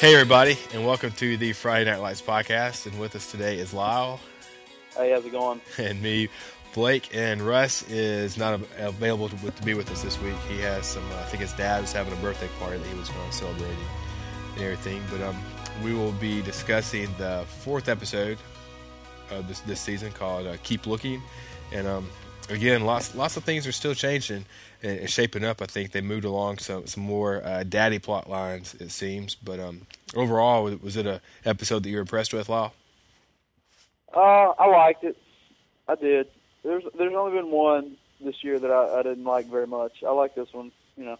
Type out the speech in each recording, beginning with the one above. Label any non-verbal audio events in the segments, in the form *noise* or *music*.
Hey, everybody, and welcome to the Friday Night Lights podcast. And with us today is Lyle Hey, how's it going? *laughs* and me, Blake. And Russ is not available to, to be with us this week. He has some, uh, I think his dad was having a birthday party that he was going to celebrate and everything. But um, we will be discussing the fourth episode of this, this season called uh, Keep Looking. And um, again, lots lots of things are still changing and, and shaping up. I think they moved along some some more uh, daddy plot lines, it seems. But um, overall, was- it a episode that you were impressed with, Lyle? Uh, I liked it. I did. There's there's only been one this year that I, I didn't like very much. I like this one. You know,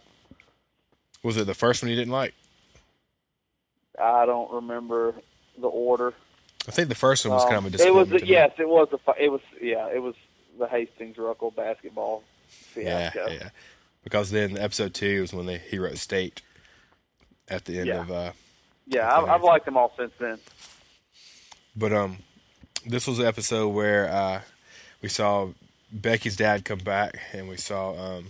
Was it the first one you didn't like? I don't remember the order. I think the first one was kind of a Um, it was yes, it was a it was yeah, it was the Hastings Ruckle basketball yeah, fiasco. yeah. Because then episode two was when they he wrote State at the end Yeah. of. Uh, Yeah, I, I've liked them all since then. but um, this was the episode where uh, we saw Becky's dad come back, and we saw um,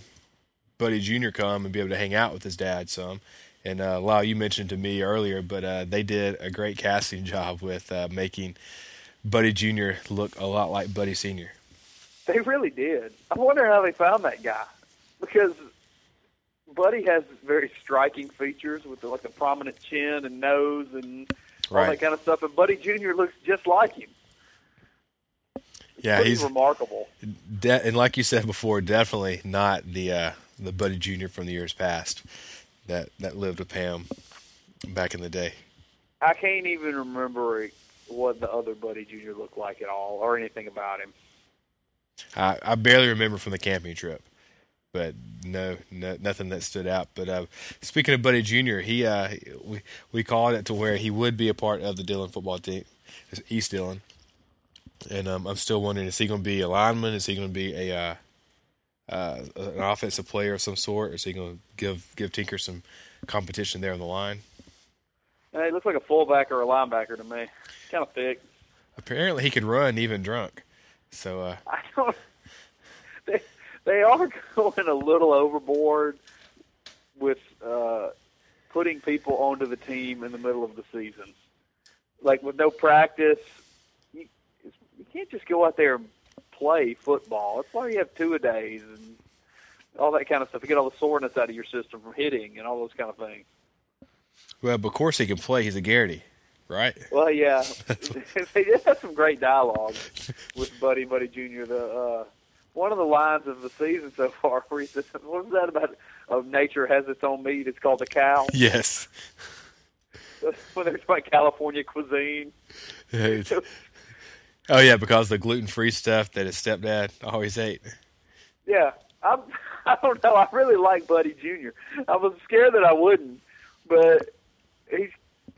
Buddy Junior come and be able to hang out with his dad some. And uh, Lyle, you mentioned to me earlier, but uh, they did a great casting *laughs* job with uh, making Buddy Junior look a lot like Buddy Senior. They really did. I wonder how they found that guy because Buddy has very striking features with like a prominent chin and nose and all that kind of stuff. And Buddy Junior looks just like him. Yeah, Pretty he's remarkable. de- and like you said before, definitely not the uh, the Buddy Junior from the years past that that lived with Pam back in the day. I can't even remember what the other Buddy Junior looked like at all, or anything about him. I, I barely remember from the camping trip, but no, no nothing that stood out. But uh, speaking of Buddy Junior, he uh, we we called it to where he would be a part of the Dillon football team, East Dillon, and um, I'm still wondering is he going to be a lineman? Is he going to be a uh, uh, an offensive player of some sort? Or is he going to give give Tinker some competition there on the line? Uh, he looks like a fullback or a linebacker to me. Kind of thick. Apparently, he could run even drunk. So uh, I don't. *laughs* They they are going a little overboard with uh, putting people onto the team in the middle of the season, like with no practice. You, you can't just go out there and play football. That's why you have two a days and all that kind of stuff. You get all the soreness out of your system from hitting and all those kind of things. well, but of course he can play. He's a Garrity, right? Well, yeah, *laughs* *laughs* they did have some great dialogue with Buddy Buddy Jr. The uh, one of the lines of the season so far, *laughs* where he says, "What was that about? Oh, nature has its own meat. It's called the cow." Yes. when there's about California cuisine. oh yeah, because the gluten free stuff that his stepdad always ate. Yeah, I'm. I don't know. I really like Buddy Jr. I was scared that I wouldn't, but he's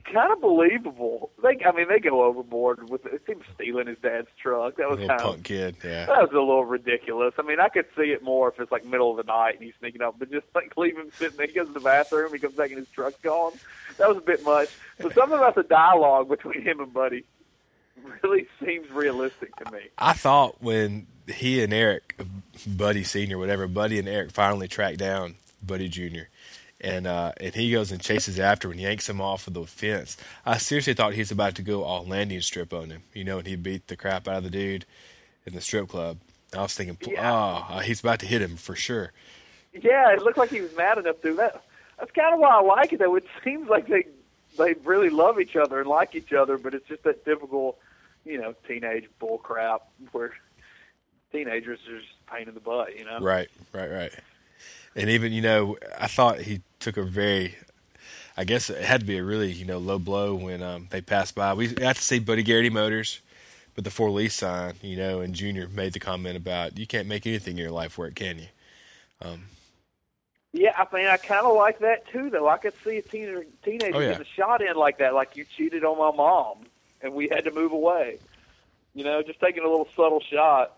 kind of believable. They, I mean, they go overboard with it. Seems stealing his dad's truck. That was Little kind of punk kid, yeah. That was a little ridiculous. I mean, I could see it more if it's like middle of the night and he's sneaking up, but just like *laughs* leave him sitting there. He goes to the bathroom, he comes back and his truck's gone. That was a bit much. But something about the dialogue between him and Buddy really seems realistic to me. I thought when he and Eric, Buddy Senior, whatever, Buddy and Eric finally tracked down Buddy Junior, and uh, and he goes and chases after him and yanks him off of the fence. I seriously thought he was about to go all landing strip on him, you know, and he beat the crap out of the dude in the strip club. I was thinking, Yeah. oh, he's about to hit him for sure. Yeah, it looked like he was mad enough to that. That's kind of why I like it, though. It seems like they they really love each other and like each other, but it's just that typical, you know, teenage bull crap where teenagers are just pain in the butt, you know. Right, right, right. And even you know, I thought he took a very, I guess it had to be a really you know low blow when um, they passed by. We got to see Buddy Garrity Motors with the four lease sign, you know, and Junior made the comment about you can't make anything in your life work, can you? Yeah, I mean, I kind of like that too, though. I could see a teenager, teenager Oh, yeah. getting a shot in like that, like you cheated on my mom, and we had to move away. You know, just taking a little subtle shot.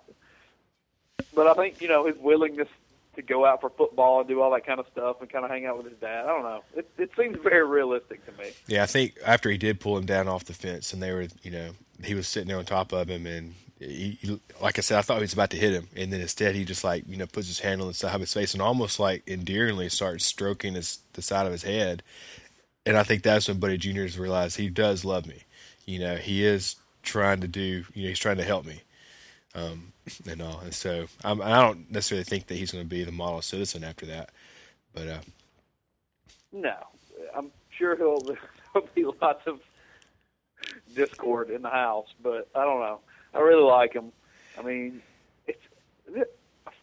But I think you know his willingness to go out for football and do all that kind of stuff and kind of hang out with his dad. I don't know. It, it seems very realistic to me. Yeah, I think after he did pull him down off the fence, and they were, you know, he was sitting there on top of him, and he, he, like I said, I thought he was about to hit him, and then instead he just like, you know, puts his hand on the side of his face and almost like endearingly starts stroking his the side of his head, and I think that's when Buddy Junior has realized he does love me. You know, he is trying to do. You know, he's trying to help me, um, and all. And so I'm, I don't necessarily think that he's going to be the model citizen after that, but uh, No, I'm sure he'll *laughs* there'll be lots of discord in the house, but I don't know. I really like him. I mean, it's it,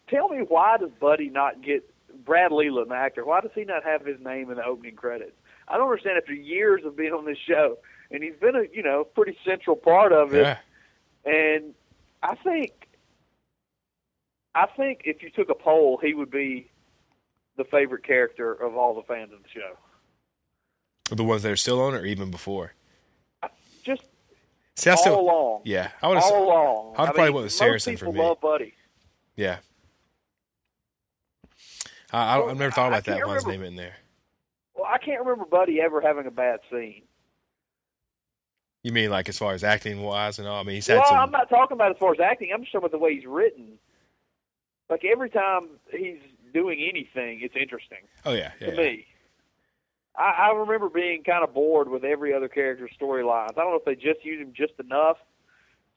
tell me why does Buddy not get Brad Leland, the actor? Why does he not have his name in the opening credits? I don't understand. After years of being on this show, and he's been a you know pretty central part of it, yeah, and I think I think if you took a poll, he would be the favorite character of all the fans of the show. the ones that are still on or even before. Just See, I all still, along. yeah, I would all have, along. I'd probably mean, went with Saracen for me. love Buddy. yeah. I, I, I've never thought about that. his remember- name in there? Well, I can't remember Buddy ever having a bad scene. You mean like as far as acting wise and all? I mean, he's had Well, some. I'm not talking about as far as acting. I'm just talking about the way he's written. Like every time he's doing anything, it's interesting oh yeah, yeah. to me. I, I remember being kind of bored with every other character's storylines. I don't know if they just use him just enough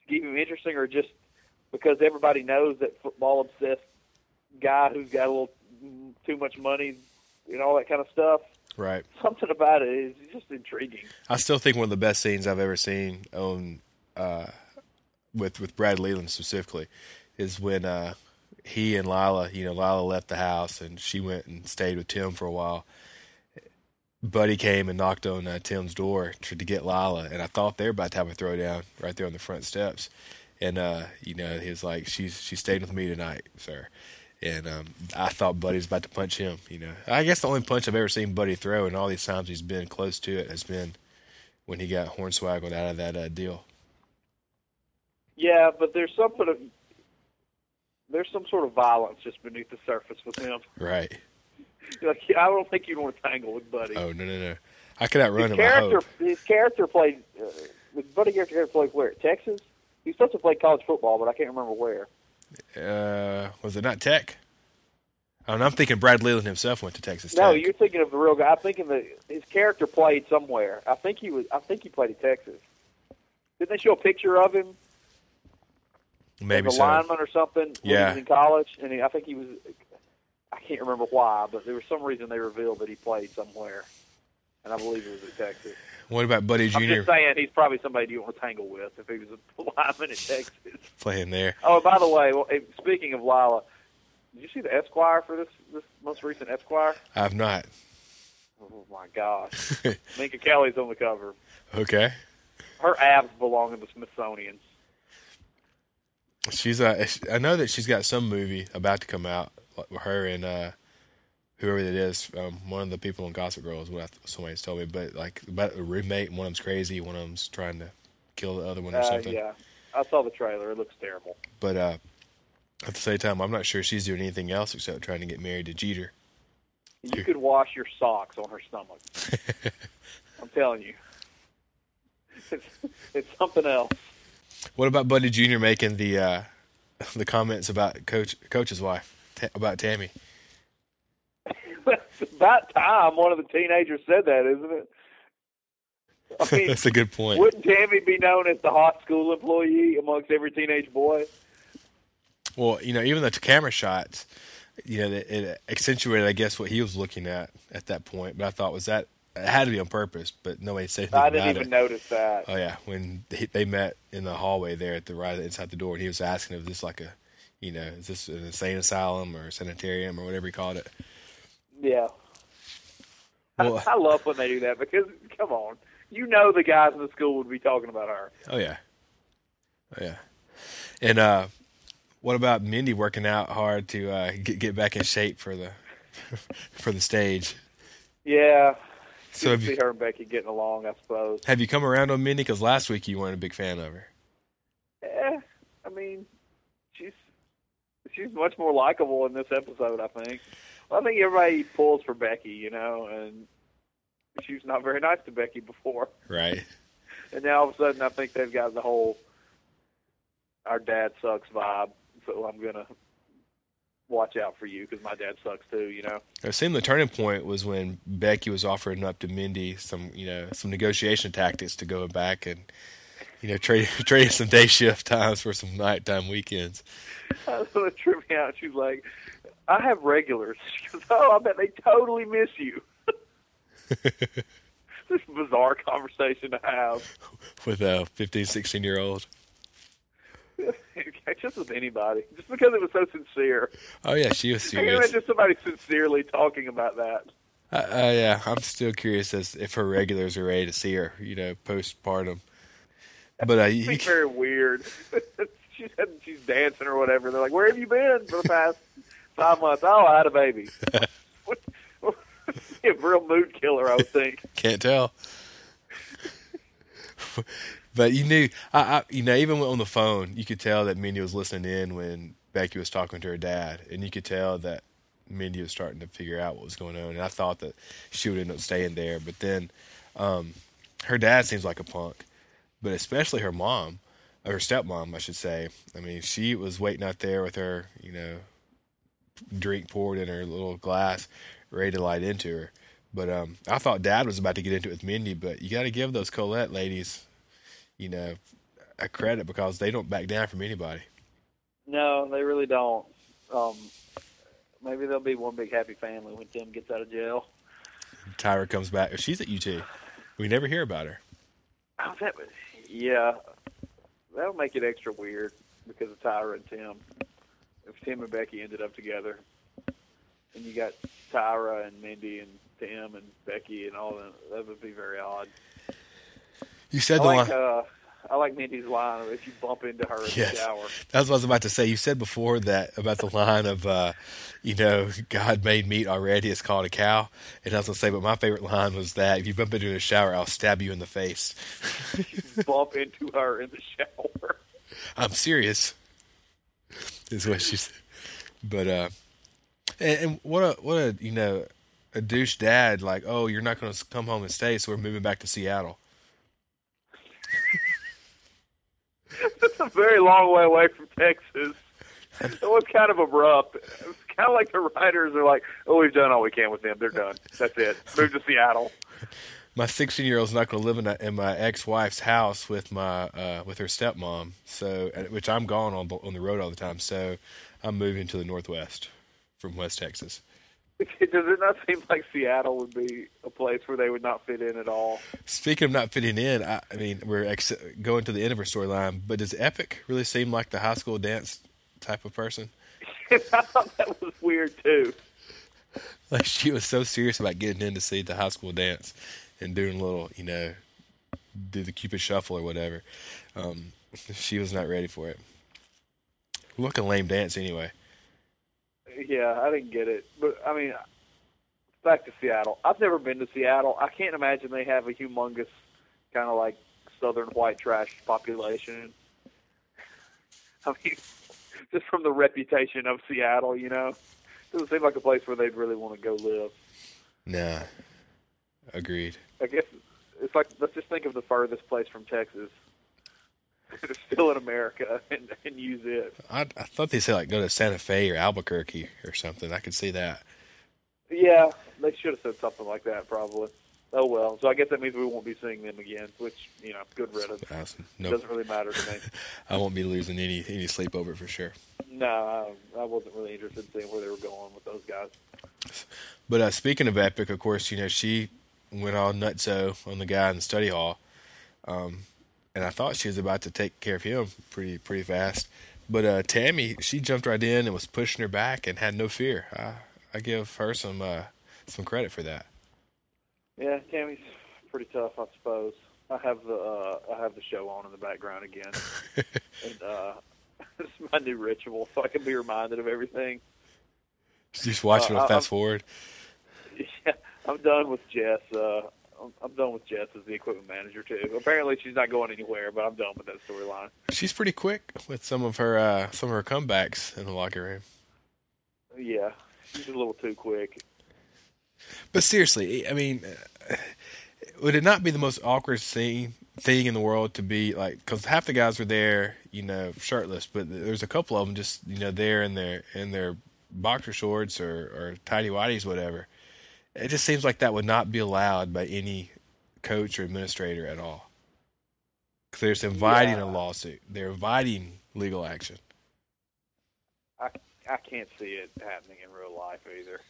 to keep him interesting, or just because everybody knows that football obsessed guy who's got a little mm, too much money and all that kind of stuff. Right. Something about it is just intriguing. I still think one of the best scenes I've ever seen on uh, with with Brad Leland specifically is when uh, he and Lila, you know, Lila left the house and she went and stayed with Tim for a while. Buddy came and knocked on uh, Tim's door to, to get Lila, and I thought they were about to have a throwdown right there on the front steps. And uh, you know, he was like, "She's she stayed with me tonight, sir." And um, I thought Buddy was about to punch him. You know, I guess the only punch I've ever seen Buddy throw, and all these times he's been close to it, has been when he got hornswaggled out of that uh, deal. Yeah, but there's something of there's some sort of violence just beneath the surface with him. Right. *laughs* Like I don't think you'd want to tangle with Buddy. Oh no no no! I could outrun his him. Character, his character played. Uh, Buddy character played where? Texas. He's supposed to play college football, but I can't remember where. Uh, was it not Tech? I I'm thinking Brad Leland himself went to Texas No, Tech. you're thinking of the real guy. I'm thinking that his character played somewhere. I think he was. I think he played at Texas. Didn't they show a picture of him Maybe as a so. lineman or something Yeah. was in college? And he, I think he was. I can't remember why, but there was some reason they revealed that he played somewhere, and I believe it was at Texas. What about Buddy Jr.? I'm just saying he's probably somebody you want to tangle with if he was a *laughs* lineman in Texas. *laughs* playing there? Oh, by the way, well, speaking of Lila, did you see the Esquire for this this most recent Esquire? I've not. Oh my gosh, *laughs* Minka Kelly's on the cover. okay. Her abs belong in the Smithsonian. She's uh, I know that she's got some movie about to come out. like, with Her and uh, whoever it is, um, one of the people in Gossip Girl is what somebody's told me. But like about a roommate, one of them's crazy, one of them's trying to kill the other one or Uh, something. yeah, I saw the trailer. It looks terrible. But uh, at the same time, I'm not sure she's doing anything else except trying to get married to Jeter. You could wash your socks on her stomach. *laughs* I'm telling you, it's, *laughs* it's something else. What about Buddy Junior making the uh, *laughs* the comments about coach coach's wife ta- about Tammy? *laughs* it's about time one of the teenagers said that, isn't it? I *laughs* mean, That's a good point. wouldn't Tammy be known as the hot school employee amongst every teenage boy? Well, you know, even the camera shots, you know, it, it accentuated, I guess, what he was looking at at that point. But I thought was that it had to be on purpose, but nobody said anything I didn't even it. notice that. Oh yeah, when he, they met in the hallway there at the right inside the door, and he was asking if this like a, you know, is this an insane asylum or a sanitarium or whatever he called it. Yeah. Well- I, I love when they do that because, come on, you know the guys in the school would be talking about her. Oh yeah, oh yeah. And uh, what about Mindy working out hard to uh, get get back in shape for the *laughs* for the stage? Yeah. So have see you, her and Becky getting along, I suppose. have you come around on Mindy? Because last week you weren't a big fan of her. Eh, I mean, she's she's much more likable in this episode. I think. I think everybody pulls for Becky, you know, and she was not very nice to Becky before, Right. *laughs* and now all of a sudden I think they've got the whole "our dad sucks" vibe. So I'm gonna watch out for you because my dad sucks too. You know. It seemed the turning point was when Becky was offering up to Mindy some, you know, some negotiation tactics to go back and, you know, trade *laughs* trade some day shift times for some nighttime weekends. it tripped me out. She's like, "I have regulars." *laughs* She goes, "Oh, I bet they totally miss you." *laughs* this bizarre conversation to have with a 15, 16 year old. just with anybody, just because it was so sincere. Oh yeah, she was serious. I imagine somebody sincerely talking about that. Uh, uh, yeah, I'm still curious as if her regulars are ready to see her, you know, postpartum. But uh, you, very weird. *laughs* she she's dancing or whatever. They're like, "Where have you been for the past five months?" Oh, I had a baby. *laughs* a real mood killer, I would think. *laughs* Can't tell. but you knew, I, I, you know, even on the phone, you could tell that Mindy was listening in when Becky was talking to her dad, and you could tell that Mindy was starting to figure out what was going on. And I thought that she would end up staying there, but then um, her dad seems like a punk, but especially her mom, or her stepmom, I should say. I mean, she was waiting out there with her, you know, drink poured in her little glass, ready to light into her. But um, I thought Dad was about to get into it with Mindy, but you got to give those Collette ladies, you know, a credit because they don't back down from anybody. No, they really don't. Um, maybe they'll be one big happy family when Tim gets out of jail. Tyra comes back. She's at UT. We never hear about her. Oh, that yeah, that'll make it extra weird because of Tyra and Tim. If Tim and Becky ended up together, and you got Tyra and Mindy and Tim and Becky and all that. That would be very odd. You said I the like, line. Uh, I like Mindy's line of if you bump into her in yes. the shower. That's what I was about to say. You said before that about the line of, uh, you know, God made meat already. It's called a cow. And I was going to say, but my favorite line was that if you bump into her in the shower, I'll stab you in the face. *laughs* bump into her in the shower. I'm serious. Is what she said. But uh, and, and what a what a you know a douche dad like oh you're not going to come home and stay so we're moving back to Seattle. It's a very long way away from Texas. It was kind of abrupt. It was kind of like the writers are like, "Oh, we've done all we can with them. They're done. That's it. Move to Seattle." My 16 year old's not going to live in, a, in my ex wife's house with my uh, with her stepmom, so which I'm gone on on the road all the time. So I'm moving to the northwest from West Texas. *laughs* Does it not seem like Seattle would be a place where they would not fit in at all? Speaking of not fitting in, I, I mean, we're ex- going to the end of our storyline, but does Epyc really seem like the high school dance type of person? *laughs* I thought that was weird too. Like she was so serious about getting in to see the high school dance and doing a little, you know, do the Cupid shuffle or whatever. Um, *laughs* she was not ready for it. A lame dance anyway yeah, I didn't get it. But I mean, back to Seattle. I've never been to Seattle. I can't imagine they have a humongous kind of like southern white trash population. *laughs* I mean, just from the reputation of Seattle, you know, doesn't seem like a place where they'd really want to go live. Nah, agreed. I guess it's like let's just think of the furthest place from Texas. *laughs* still in America *laughs* and, and use it. I, I thought they said like go to Santa Fe or Albuquerque or something. I could see that. Yeah, they should have said something like that probably. Oh well, so I guess that means we won't be seeing them again, which you know, good riddance. Awesome. Nope. Doesn't really matter to me. *laughs* I won't be losing any any sleep over it for sure. No, I, I wasn't really interested in seeing where they were going with those guys. But uh, speaking of Epyc, of course, you know she went all nutso on the guy in the study hall. Um, and I thought she was about to take care of him pretty pretty fast. But uh, Tammy, she jumped right in and was pushing her back and had no fear. I, I give her some uh, some credit for that. Yeah, Tammy's pretty tough, I suppose. I have the uh, I have the show on in the background again, *laughs* and uh, *laughs* it's my new ritual, so I can be reminded of everything. Just watching uh, it fast forward. *laughs* Yeah, I'm done with Jess. Uh, I'm done with Jess as the equipment manager too. Apparently, she's not going anywhere, but I'm done with that storyline. She's pretty quick with some of her uh, some of her comebacks in the locker room. Yeah, she's a little too quick. But seriously, I mean, uh, would it not be the most awkward scene thing in the world to be like? Because half the guys were there, you know, shirtless, but there's a couple of them just you know there in their in their boxer shorts or or tidy whities, whatever. It just seems like that would not be allowed by any coach or administrator at all. Because they're just inviting Yeah. a lawsuit. They're inviting legal action. I I can't see it happening in real life either.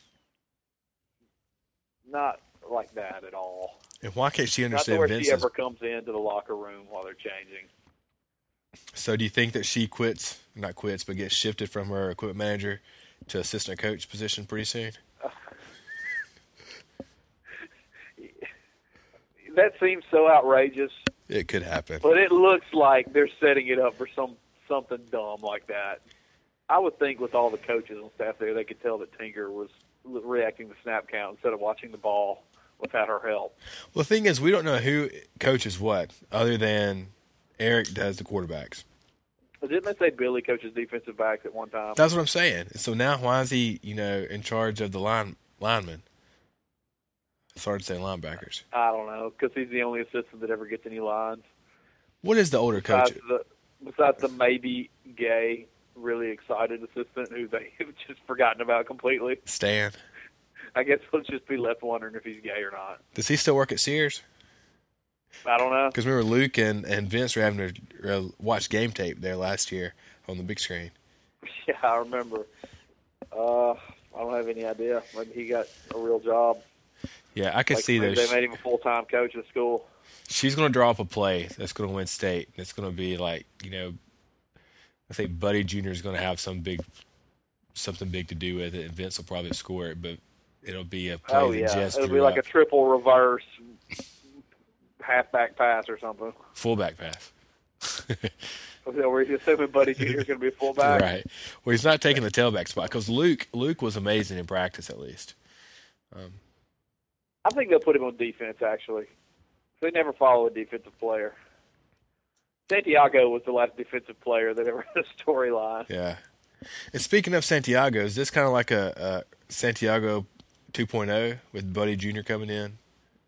Not like that at all. And why can't she Not understand where Vince's? she ever comes into the locker room while they're changing. So do you think that she quits, not quits, but gets shifted from her equipment manager to assistant coach position pretty soon? That seems so outrageous, It could happen. but it looks like they're setting it up for some something dumb like that. I would think with all the coaches and staff there, they could tell that Tinker was reacting to snap count instead of watching the ball without her help. Well, the thing is, we don't know who coaches what, other than Eric does the quarterbacks. But didn't they say Billy coaches defensive backs at one time? That's what I'm saying. So now, why is he, you know, in charge of the line linemen? Sorry to say linebackers. I don't know because he's the only assistant that ever gets any lines. What is the older coach? Besides the, besides the maybe gay, really excited assistant who they *laughs* have just forgotten about completely. Stan. I guess we'll just be left wondering if he's gay or not. Does he still work at Sears? I don't know. Because remember, Luke and, and Vince were having to uh, watch game tape there last year on the big screen. *laughs* Yeah, I remember. Uh, I don't have any idea. Maybe he got a real job. Yeah, I could Like, see those. They made him a full time coach at school. She's going to draw up a play that's going to win state. It's going to be like, you know, I think Buddy Jr. is going to have some big, something big to do with it, and Vince will probably score it, but it'll be a oh, play Oh yeah, Jess it'll be like a triple reverse halfback pass or something. fullback pass. *laughs* Where he's assuming Buddy Jr. is going to be a fullback. right. Well, he's not taking the tailback spot because Luke Luke was amazing in practice at least. Um, I think they'll put him on defense. Actually, they never follow a defensive player. Santiago was the last defensive player that ever *laughs* had a storyline. Yeah. And speaking of Santiago, is this kind of like a, a Santiago 2.0 with Buddy Jr. coming in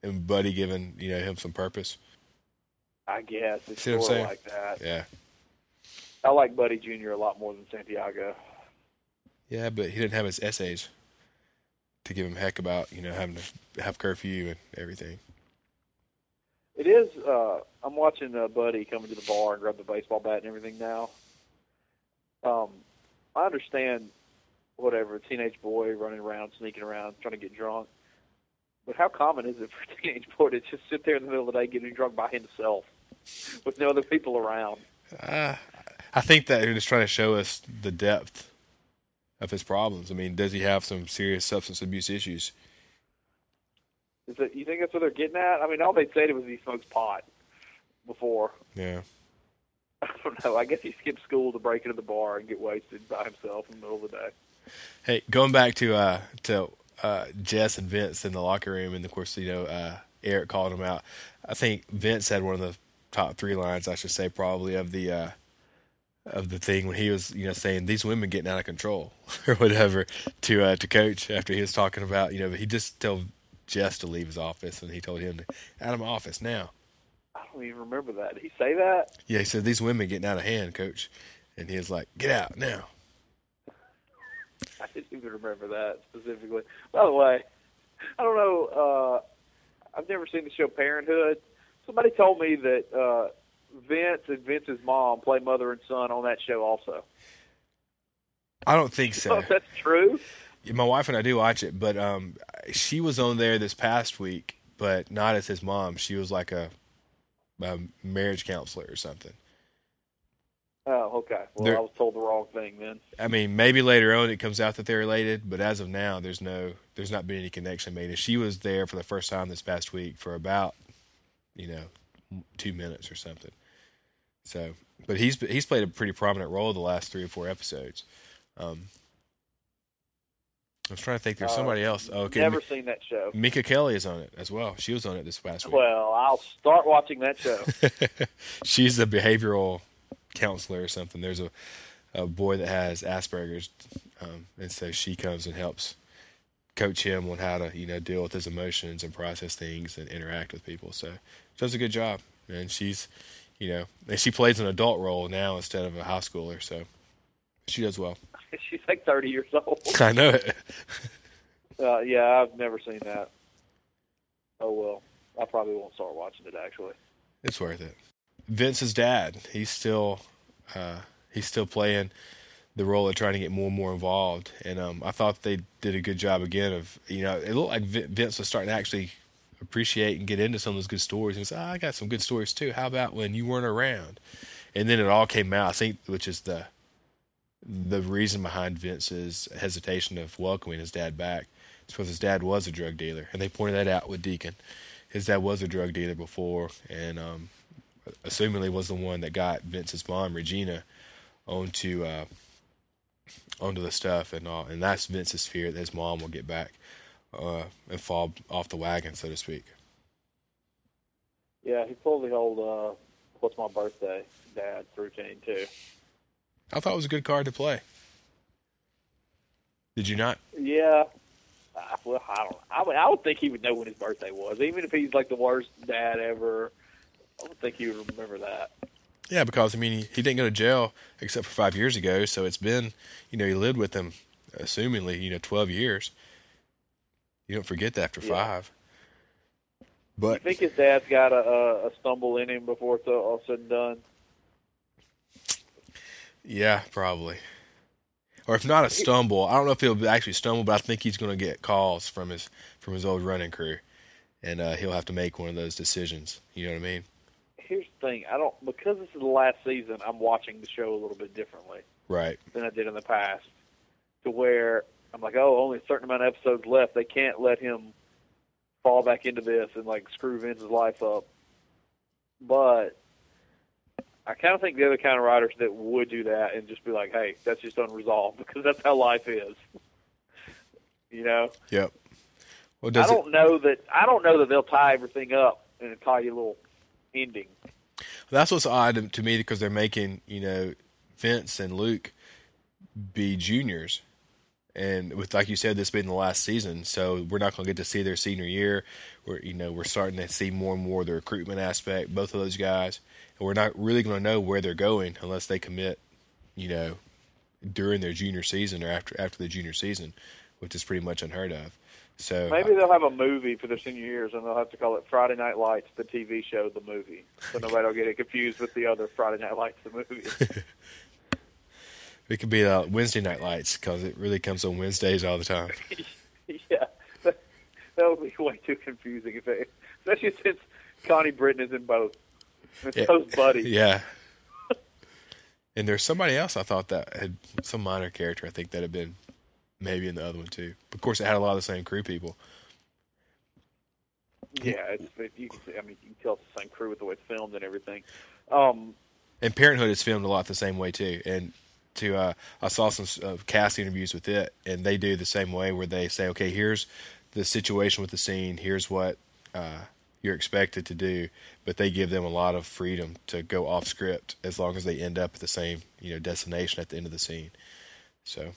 and Buddy giving you know him some purpose? I guess it's See what I'm saying? like that. Yeah. I like Buddy Jr. a lot more than Santiago. Yeah, but he didn't have his essays to give him heck about you know having to have curfew and everything. It is. Uh, I'm watching uh, Buddy come into the bar and grab the baseball bat and everything now. Um, I understand, whatever, a teenage boy running around, sneaking around, trying to get drunk. But how common is it *laughs* for a teenage boy to just sit there in the middle of the day getting drunk by himself with no other people around? Uh, I think that just trying to show us the depth of his problems. I mean, does he have some serious substance abuse issues? Is it, you think that's what they're getting at? I mean, all they said was he smokes pot before. Yeah. *laughs* I don't know. I guess he skipped school to break into the bar and get wasted by himself in the middle of the day. Hey, going back to uh to uh Jess and Vince in the locker room, and of course, you know, uh Eric called him out. I think Vince had one of the top three lines, I should say, probably of the uh of the thing when he was, you know, saying these women getting out of control *laughs* or whatever to uh to coach after he was talking about, you know, he just told Jess to leave his office and he told him to out of my office now. I don't even remember that. Did he say that? Yeah, he said these women getting out of hand, coach. And he was like, Get out now. *laughs* I didn't even remember that specifically. By the way, I don't know. Uh, I've never seen the show Parenthood. Somebody told me that uh, Vince and Vince's mom play mother and son on that show also. I don't think So if *laughs* that's true, My wife and I do watch it, but um, she was on there this past week, but not as his mom. She was like a, a marriage counselor or something. oh, okay. Well, I was told the wrong thing then. I mean, maybe later on it comes out that they're related, but as of now, there's no, there's not been any connection made. And she was there for the first time this past week for about, you know, two minutes or something. So, but he's he's played a pretty prominent role the last three or four episodes. Um, I was trying to think. There's Uh, somebody else. Oh, okay, Never seen that show. Minka Kelly is on it as well. She was on it this past week. Well, I'll start watching that show. *laughs* She's a behavioral counselor or something. There's a, a boy that has Asperger's, um, and so she comes and helps coach him on how to you know deal with his emotions and process things and interact with people. So she does a good job, and she's you know and she plays an adult role now instead of a high schooler, so she does well. *laughs* She's like 30 years old. *laughs* I know it. *laughs* Uh, yeah, I've never seen that. Oh well, I probably won't start watching it actually. It's worth it. Vince's dad, he's still uh, he's still playing the role of trying to get more and more involved, and um, I thought they did a good job again of you know it looked like Vince was starting to actually appreciate and get into some of those good stories and say, oh, I got some good stories too. How about when you weren't around? And then it all came out. I think, which is the the reason behind Vince's hesitation of welcoming his dad back is because his dad was a drug dealer, and they pointed that out with Deacon. His dad was a drug dealer before, and um, assumingly was the one that got Vince's mom, Regina, onto uh, onto the stuff, and all. And that's Vince's fear that his mom will get back uh, and fall off the wagon, so to speak. Yeah, he pulled the old uh, "What's my birthday?" dad routine too. I thought it was a good card to play. Did you not? Yeah. Uh, well, I don't. I would, I would think he would know when his birthday was, even if he's like the worst dad ever. I would think he would remember that. Yeah, because I mean, he, he didn't go to jail except for five years ago, so it's been, you know, he lived with him, assumingly, you know, twelve years. You don't forget that after yeah. five. But you think his dad's got a, a stumble in him before it's all said and done? Yeah, probably. Or if not a stumble, I don't know if he'll actually stumble, but I think he's going to get calls from his from his old running crew, and uh, he'll have to make one of those decisions. You know what I mean? Here's the thing: I don't because this is the last season. I'm watching the show a little bit differently, right, than I did in the past. To where I'm like, oh, only a certain amount of episodes left. They can't let him fall back into this and like screw Vince's life up. But I kind of think the other kind of writers that would do that and just be like, "Hey, that's just unresolved," *laughs* because that's how life is. you know. Yep. Well, I don't it... know that I don't know that they'll tie everything up and tie you a little ending. That's what's odd to me because they're making you know Vince and Luke be juniors, and with like you said, this being the last season, so we're not going to get to see their senior year. We're you know we're starting to see more and more the recruitment aspect. Both of those guys and we're not really going to know where they're going unless they commit, you know, during their junior season or after after the junior season, which is pretty much unheard of. So maybe they'll have a movie for their senior years, and they'll have to call it Friday Night Lights, the TV show, the movie, so nobody will get it confused with the other Friday Night Lights, the movie. *laughs* it could be uh, Wednesday Night Lights because it really comes on Wednesdays all the time. *laughs* yeah, that, that would be way too confusing if it, especially since Connie Britton is in both. It's yeah. those buddies. *laughs* Yeah. and there's somebody else I thought that had some minor character. I think that had been maybe in the other one too. Of course, it had a lot of the same crew people. Yeah, you can see, I mean, you can tell it's the same crew with the way it's filmed and everything. Um, and Parenthood is filmed a lot the same way too. And to uh, I saw some uh, cast interviews with it, and they do the same way where they say, okay, here's the situation with the scene. Here's what uh, you're expected to do, but they give them a lot of freedom to go off script as long as they end up at the same you know destination at the end of the scene. So,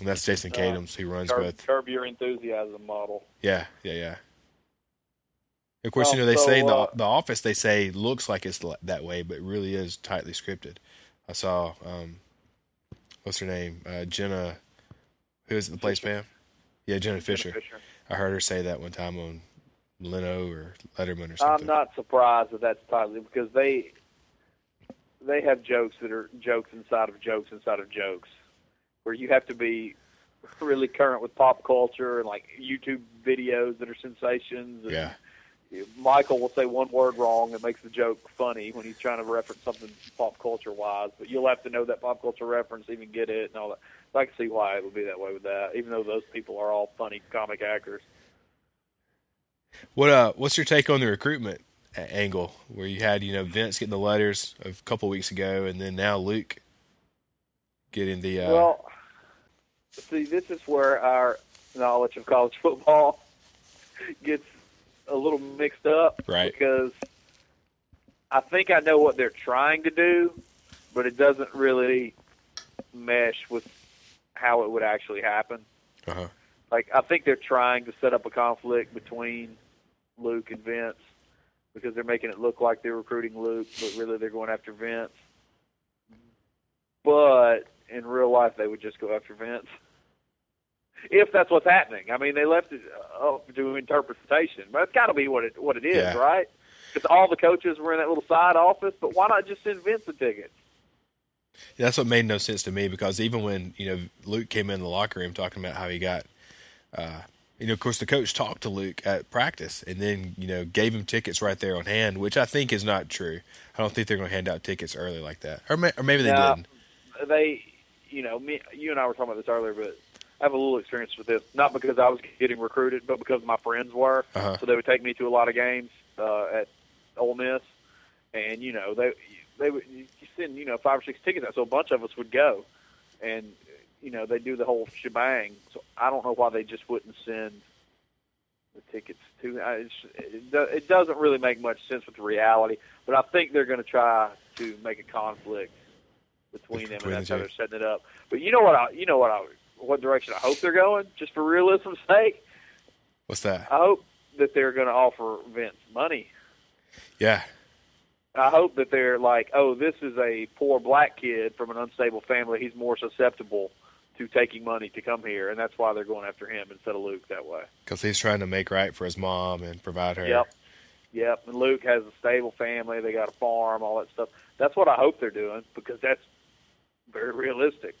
and that's Jason Katims. He runs curb, both. Curb Your Enthusiasm model. Yeah, yeah, yeah. Of course, you know they so, say the uh, the office they say looks like it's that way, but really is tightly scripted. I saw um, what's her name, uh, Jenna, who is it, the place Pam? Yeah, Jenna Fischer. Jenna Fischer. I heard her say that one time on Leno or Letterman or something. I'm not surprised that that's probably because they they have jokes that are jokes inside of jokes inside of jokes, where you have to be really current with pop culture and like YouTube videos that are sensations. And yeah. Michael will say one word wrong and makes the joke funny when he's trying to reference something pop culture wise, but you'll have to know that pop culture reference, even get it and all that. So I can see why it would be that way with that, even though those people are all funny comic actors. What uh, what's your take on the recruitment angle, where you had you know Vince getting the letters a couple weeks ago, and then now Luke getting the. Uh... Well, see, this is where our knowledge of college football *laughs* gets a little mixed up, right? Because I think I know what they're trying to do, but it doesn't really mesh with how it would actually happen. Uh-huh. Like I think they're trying to set up a conflict between Luke and Vince because they're making it look like they're recruiting Luke, but really they're going after Vince. But in real life they would just go after Vince. If that's what's happening, I mean, they left it up to interpretation, but it's got to be what it what it is, Yeah. right? Because all the coaches were in that little side office, but why not just send Vince the tickets? That's what made no sense to me because even when you know Luke came in the locker room talking about how he got, uh, you know, of course the coach talked to Luke at practice and then you know gave him tickets right there on hand, which I think is not true. I don't think they're going to hand out tickets early like that, or, may, or maybe they Now, didn't. they, you know, me, you and I were talking about this earlier, but I have a little experience with this. Not because I was getting recruited, but because my friends were. Uh-huh. So they would take me to a lot of games uh, at Ole Miss, and you know they they would you send you know five or six tickets out, so a bunch of us would go, and you know they do the whole shebang. So I don't know why they just wouldn't send the tickets to. I- It's, it, it doesn't really make much sense with the reality, but I think they're going to try to make a conflict between them, and that's how they're setting it up. But you know what? I, you know what? I, what direction I hope they're going, just for realism's sake. What's that? I hope that they're going to offer Vince money. Yeah, I hope that they're like, oh, this is a poor black kid from an unstable family. He's more susceptible to taking money to come here, and that's why they're going after him instead of Luke that way. because he's trying to make right for his mom and provide her. Yep. Yep. And Luke has a stable family. They got a farm, all that stuff. That's what I hope they're doing because that's very realistic.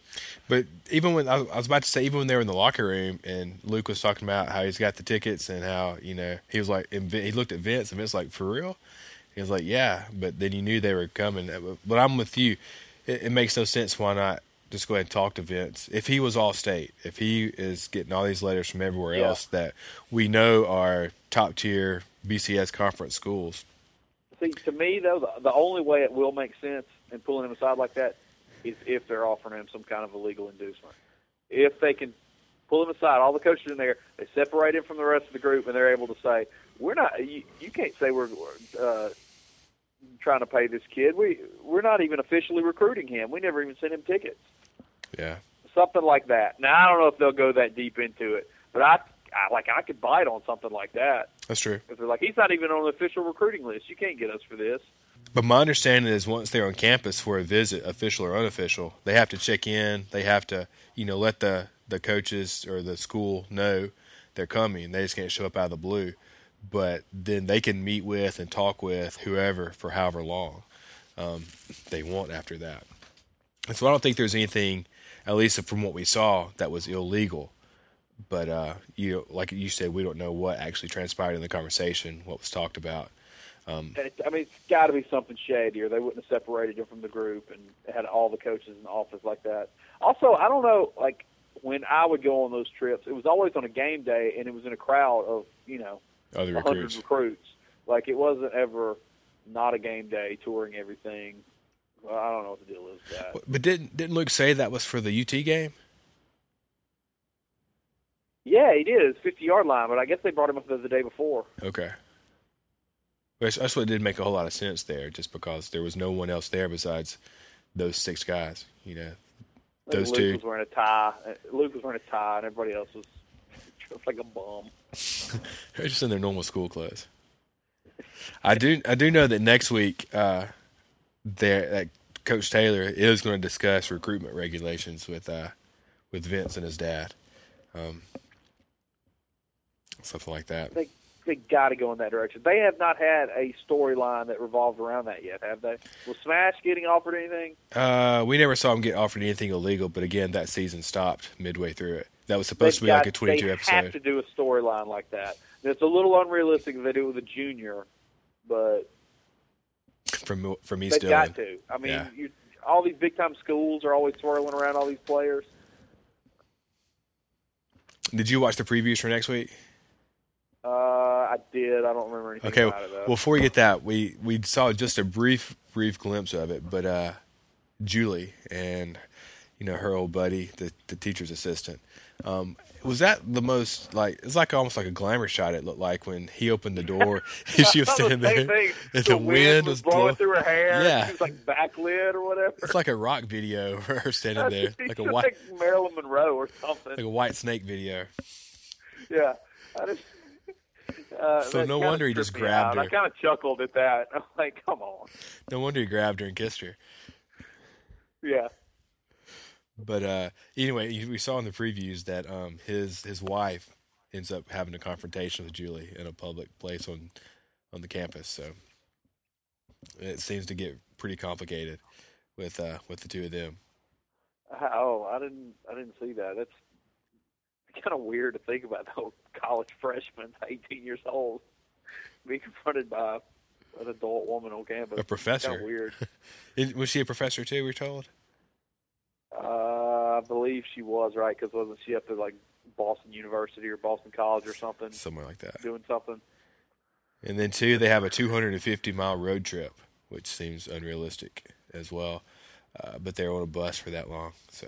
But even when I was about to say, even when they were in the locker room and Luke was talking about how he's got the tickets and how you know he was like, he looked at Vince and Vince was like, for real? He was like, yeah. But then you knew they were coming. Uh, but I'm with you. It, it makes no sense. Why not just go ahead and talk to Vince? If he was all state, if he is getting all these letters from everywhere Yeah. else that we know are top tier BCS conference schools, See, to me though, the, the only way it will make sense in pulling him aside like that is if they're offering him some kind of a legal inducement. If they can pull him aside, all the coaches in there, they separate him from the rest of the group, and they're able to say, "We're not. You, you can't say we're uh, trying to pay this kid. We we're not even officially recruiting him. We never even sent him tickets." yeah. Something like that. Now I don't know if they'll go that deep into it, but I, I like I could bite on something like that. That's true. If they're like, he's not even on the official recruiting list. You can't get us for this. But my understanding is once they're on campus for a visit, official or unofficial, they have to check in. They have to, you know, let the, the coaches or the school know they're coming. They just can't show up out of the blue. But then they can meet with and talk with whoever for however long um, they want after that. And so I don't think there's anything, at least from what we saw, that was illegal. But uh, you like you said, we don't know what actually transpired in the conversation, what was talked about. Um, and it, I mean, it's got to be something shady, or they wouldn't have separated him from the group and had all the coaches in the office like that. Also, I don't know, like when I would go on those trips, it was always on a game day, and it was in a crowd of you know Other recruits. recruits. Like it wasn't ever not a game day, touring everything. Well, I don't know what the deal is with that. But didn't didn't Luke say that was for the UT game? Yeah, he did. It's fifty yard line, but I guess they brought him up the day before. Okay. Which that's what didn't make a whole lot of sense there, just because there was no one else there besides those six guys. You know, Those Luke two. was wearing a tie. Uh, Luke was wearing a tie, and everybody else was dressed *laughs* like a bum. *laughs* they're just in their normal school clothes. I do I do know that next week, uh, there that Coach Taylor is going to discuss recruitment regulations with uh, with Vince and his dad, um, something like that. They got to go in that direction. They have not had a storyline that revolved around that yet, have they? Was Smash getting offered anything? Uh, we never saw him get offered anything illegal, but again, that season stopped midway through it. That was supposed to They've be like got- a 22 they episode. have to do a storyline like that. And it's a little unrealistic if they do it with a junior, but from from they've East got to. I mean, Yeah. you, all these big time schools are always swirling around all these players. Did you watch the previews for next week? Uh, I did. I don't remember anything Okay. about it though. Well, before we get that, we we saw just a brief brief glimpse of it, but uh, Julie and you know her old buddy, the the teacher's assistant. Um, was that the most like? It's like almost like a glamour shot. It looked like when he opened the door, *laughs* *laughs* she was standing the there, and the, the wind was blowing blowing. through her hair. Yeah. she was like backlit or whatever. It's like a rock video *laughs* of her standing there, like a white like Marilyn Monroe or something. like a Whitesnake video. Yeah. I just, uh, So no wonder he just grabbed her. I kind of chuckled at that. *laughs* I'm like, come on. No wonder he grabbed her and kissed her. Yeah. But uh, anyway, we saw in the previews that um, his his wife ends up having a confrontation with Julie in a public place on on the campus. So it seems to get pretty complicated with uh, with the two of them. Oh, I didn't. I didn't see that. That's *laughs* kind of weird to think about. Though college freshman, 18 years old, being confronted by an adult woman on campus. A professor. Kind of weird. *laughs* Was she a professor too? We're told. Uh, I believe she was right because wasn't she up at like Boston University or Boston College or something somewhere like that. doing something? And then two, they have a 250 mile road trip, which seems unrealistic as well. Uh, but they're on a bus for that long, so.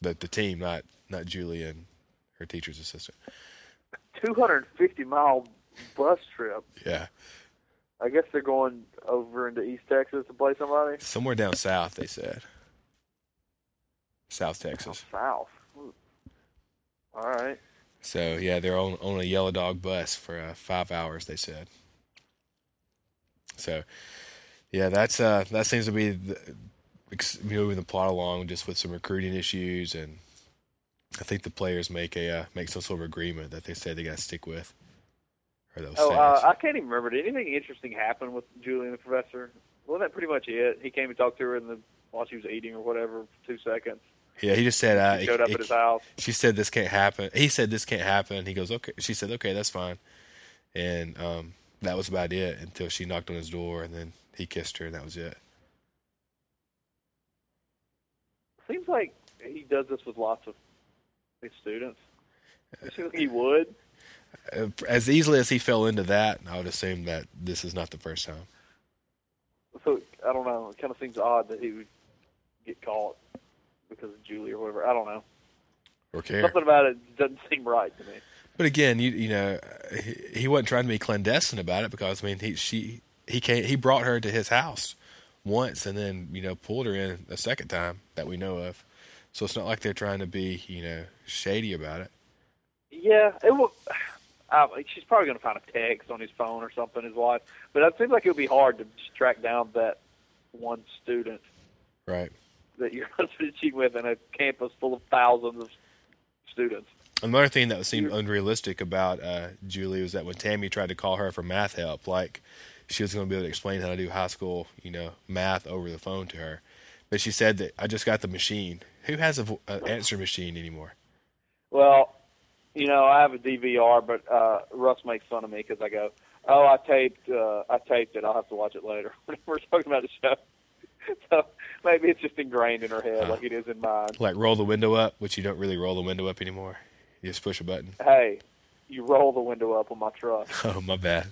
But the team, not not Julie and her teacher's assistant. 250 mile bus trip. Yeah, I guess they're going over into East Texas to play somebody. somewhere down south, they said. South Texas. South. Ooh. All right. So yeah, they're on on a yellow dog bus for uh, five hours. They said. So, yeah, that's uh that seems to be the, moving the plot along just with some recruiting issues, and I think the players make a uh, make some sort of agreement that they say they got to stick with. Or Oh, uh. I can't even remember. Did anything interesting happen with Julie and the professor? Wasn't that pretty much it? He came and talked to her in the while she was eating or whatever for two seconds. yeah, he just said uh, He it- showed up it- at his house. she said this can't happen. He said this can't happen. He goes okay. She said okay, that's fine, and um, that was about it until she knocked on his door, and then he kissed her, and that was it. Seems like he does this with lots of his students. It seems like he would. Uh, as easily as he fell into that, I would assume that this is not the first time. So I don't know. It kind of seems odd that he would get caught because of Julie or whatever. I don't know. Or care. Something about it doesn't seem right to me. But again, you you know, he, he wasn't trying to be clandestine about it because I mean he she he came he brought her to his house once and then you know pulled her in a second time that we know of. So it's not like they're trying to be you know shady about it. Yeah, it will. *sighs* Uh, she's probably going to find a text on his phone or something, his wife. But it seems like it would be hard to track down that one student Right. that you're *laughs* teaching with in a campus full of thousands of students. Another thing that seemed unrealistic about uh, Julie was that when Tammy tried to call her for math help, like she was going to be able to explain how to do high school, you know, math over the phone to her, but she said that I just got the machine. Who has a, an answer machine anymore? Well, you know, I have a DVR, but uh, Russ makes fun of me because I go, "Oh, I taped, uh, I taped it. I'll have to watch it later." *laughs* we're talking about the show, *laughs* so maybe it's just ingrained in her head, Uh. like it is in mine. Like roll the window up, which you don't really roll the window up anymore. You just push a button. Hey, you roll the window up on my truck. *laughs* Oh, my bad.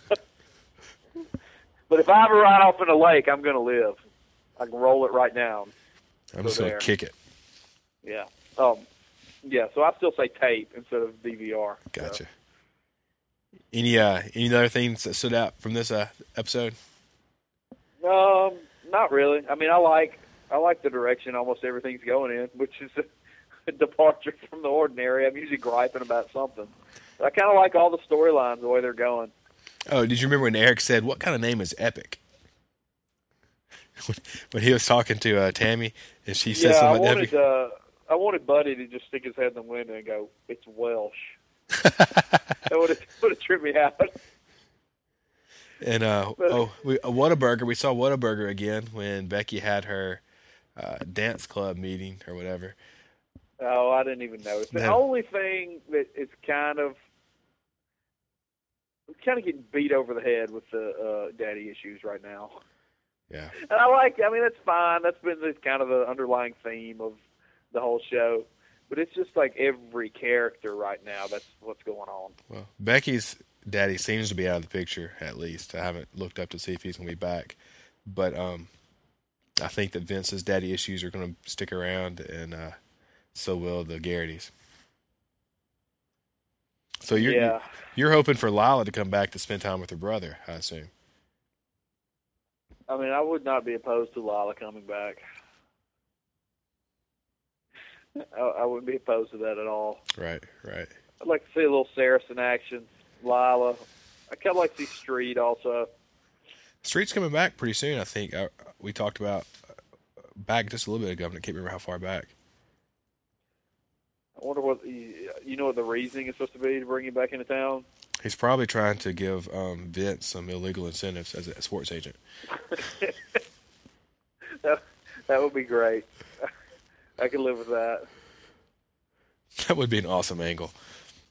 But if I ever ride off in a lake, I'm going to live. I can roll it right down. I'm just going to kick it. Yeah. Um. Yeah. So I still say tape instead of DVR. So. Gotcha. Any uh any other things that stood out from this uh episode? Um. Not really. I mean, I like I like the direction almost everything's going in, which is *laughs* a, departure from the ordinary. I'm usually griping about something. But I kind of like all the storylines the way they're going. Oh, did you remember when Eric said, "What kind of name is Epyc"? *laughs* When- he was talking to uh, Tammy, and she said yeah, something about wanted Epyc. uh, I wanted Buddy to just stick his head in the window and go, "It's Welsh." *laughs* that would have would have tripped me out. And uh, oh, we, uh, Whataburger. We saw Whataburger again when Becky had her uh, dance club meeting or whatever. Oh, I didn't even notice. The No. only thing that is kind of kind of getting beat over the head with the uh, daddy issues right now. Yeah, And I like. I mean, that's fine. That's been the kind of the underlying theme of the whole show. But it's just like every character right now. That's what's going on. well, Becky's daddy seems to be out of the picture at least. I haven't looked up to see if he's gonna be back, but um, I think that Vince's daddy issues are gonna stick around, and uh, so will the Garrity's. So you're yeah. you're hoping for Lyla to come back to spend time with her brother, I assume. I mean, I would not be opposed to Lyla coming back. I, I wouldn't be opposed to that at all. Right, right. I'd like to see a little Saracen action. Lyla. I kind of like to see Street also. Street's coming back pretty soon. I think uh, we talked about uh, back just a little bit ago. I can't remember how far back. I wonder what you know what the reasoning is supposed to be to bring him back into town. He's probably trying to give um, Vince some illegal incentives as a sports agent. *laughs* that that would be great. I could live with that. That would be an awesome angle.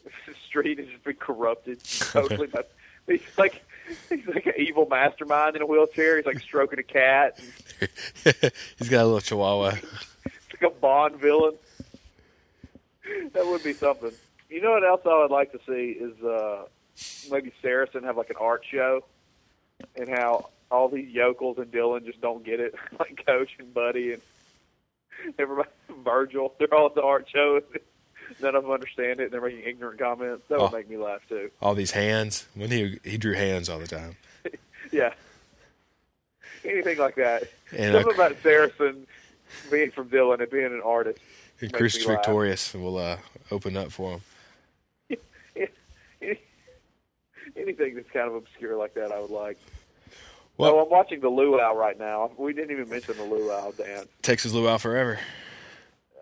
The *laughs* street has just been corrupted *laughs* totally. by, he's like he's like an evil mastermind in a wheelchair. He's like stroking a cat. *laughs* he's got a little chihuahua. It's like a Bond villain. That would be something. You know what else I would like to see is uh maybe Saracen have like an art show, and how all these yokels and Dillon just don't get it, like Coach and Buddy and *laughs* everybody, Virgil. They're all at the art show. *laughs* None of them understand it. And they're making ignorant comments. That would Oh. make me laugh too. All these hands. When he he drew hands all the time. *laughs* Yeah. Anything like that. And, Something about Saracen being from Dillon and being an artist. And Crucifictorious will uh, open up for him. Anything that's kind of obscure like that, I would like. Well- I'm watching the luau right now. We didn't even mention the luau dance. Texas Luau forever.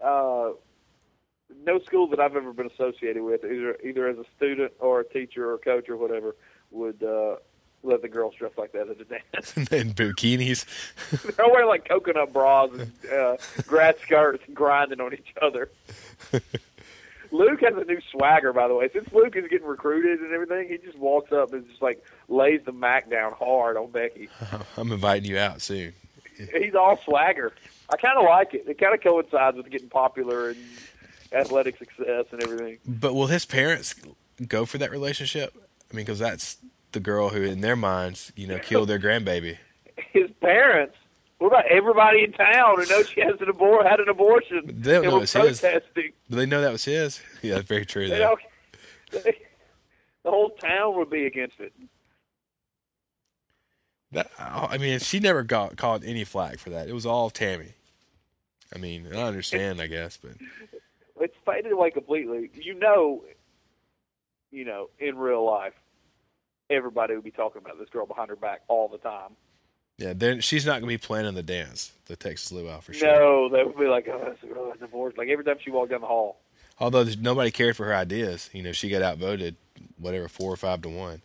Uh, no school that I've ever been associated with, either either as a student or a teacher or a coach or whatever, would uh, let the girls dress like that at a dance. *laughs* and bikinis. *laughs* They're wearing like coconut bras and uh, grass skirts and grinding on each other. *laughs* Luke has a new swagger, by the way. Since Luke is getting recruited and everything, he just walks up and just like lays the mac down hard on Becky. *laughs* I'm inviting you out soon. He's all swagger. I kind of like it. It kind of coincides with getting popular and athletic success and everything. But will his parents go for that relationship? I mean, because that's the girl who, in their minds, you know, killed their grandbaby. *laughs* His parents. What about everybody in town who knows she has an abor- had an abortion? They don't know were it's his. protesting. Do they know that was his? Yeah, very true. *laughs* They they, the whole town would be against it. That, I mean, she never got caught any flack for that. It was all Tammy. I mean, I understand, I guess, but It's faded away completely. You know, you know, in real life, everybody would be talking about this girl behind her back all the time. yeah, then she's not going to be planning the dance, the Texas Luau for sure. No, they would be like, oh, this girl oh, is divorced. Like every time she walked down the hall. Although nobody cared for her ideas, you know, she got outvoted, whatever, four or five to one.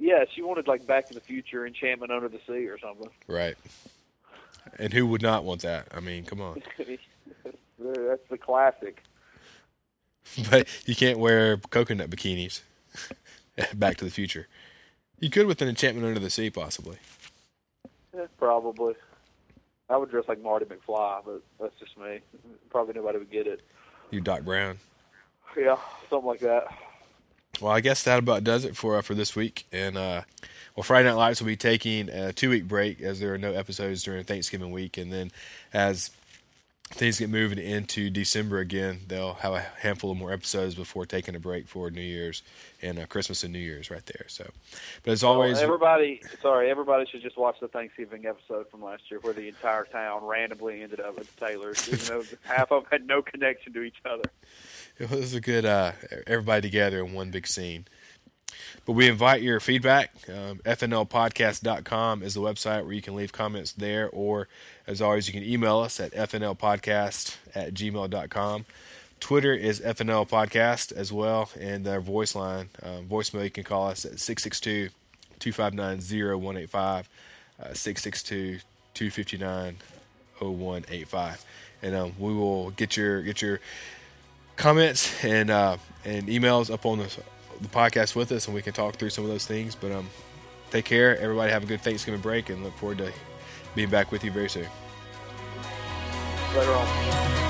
Yeah, she wanted like Back to the Future, Enchantment Under the Sea, or something. Right. And who would not want that? I mean, come on. *laughs* That's the classic. *laughs* But you can't wear coconut bikinis. *laughs* Back to the Future. You could with an Enchantment Under the Sea, possibly. Yeah, probably. I would dress like Marty McFly, but that's just me. Probably nobody would get it. You Doc Brown. Yeah, something like that. Well, I guess that about does it for uh, for this week. And uh, well, Friday Night Lights will be taking a two week break as there are no episodes during Thanksgiving week, and then as things get moving into December again, they'll have a handful of more episodes before taking a break for New Year's and uh, Christmas and New Year's right there. So, but as always, Well, everybody, sorry, everybody should just watch the Thanksgiving episode from last year where the entire town randomly ended up at Taylor's, even though *laughs* half of them had no connection to each other. It was a good uh, everybody together in one big scene. But we invite your feedback. Um, FNLpodcast.com is the website where you can leave comments there, or as always, you can email us at FNLpodcast at gmail.com. Twitter is FNL Podcast as well, and our voice line, um, voicemail, you can call us at 662 259 0185, uh, 662 259 0185. And um, we will get your get your comments and uh, and emails up on the, the podcast with us, and we can talk through some of those things. But um, take care, everybody. Have a good Thanksgiving break, and look forward to being back with you very soon. Later on.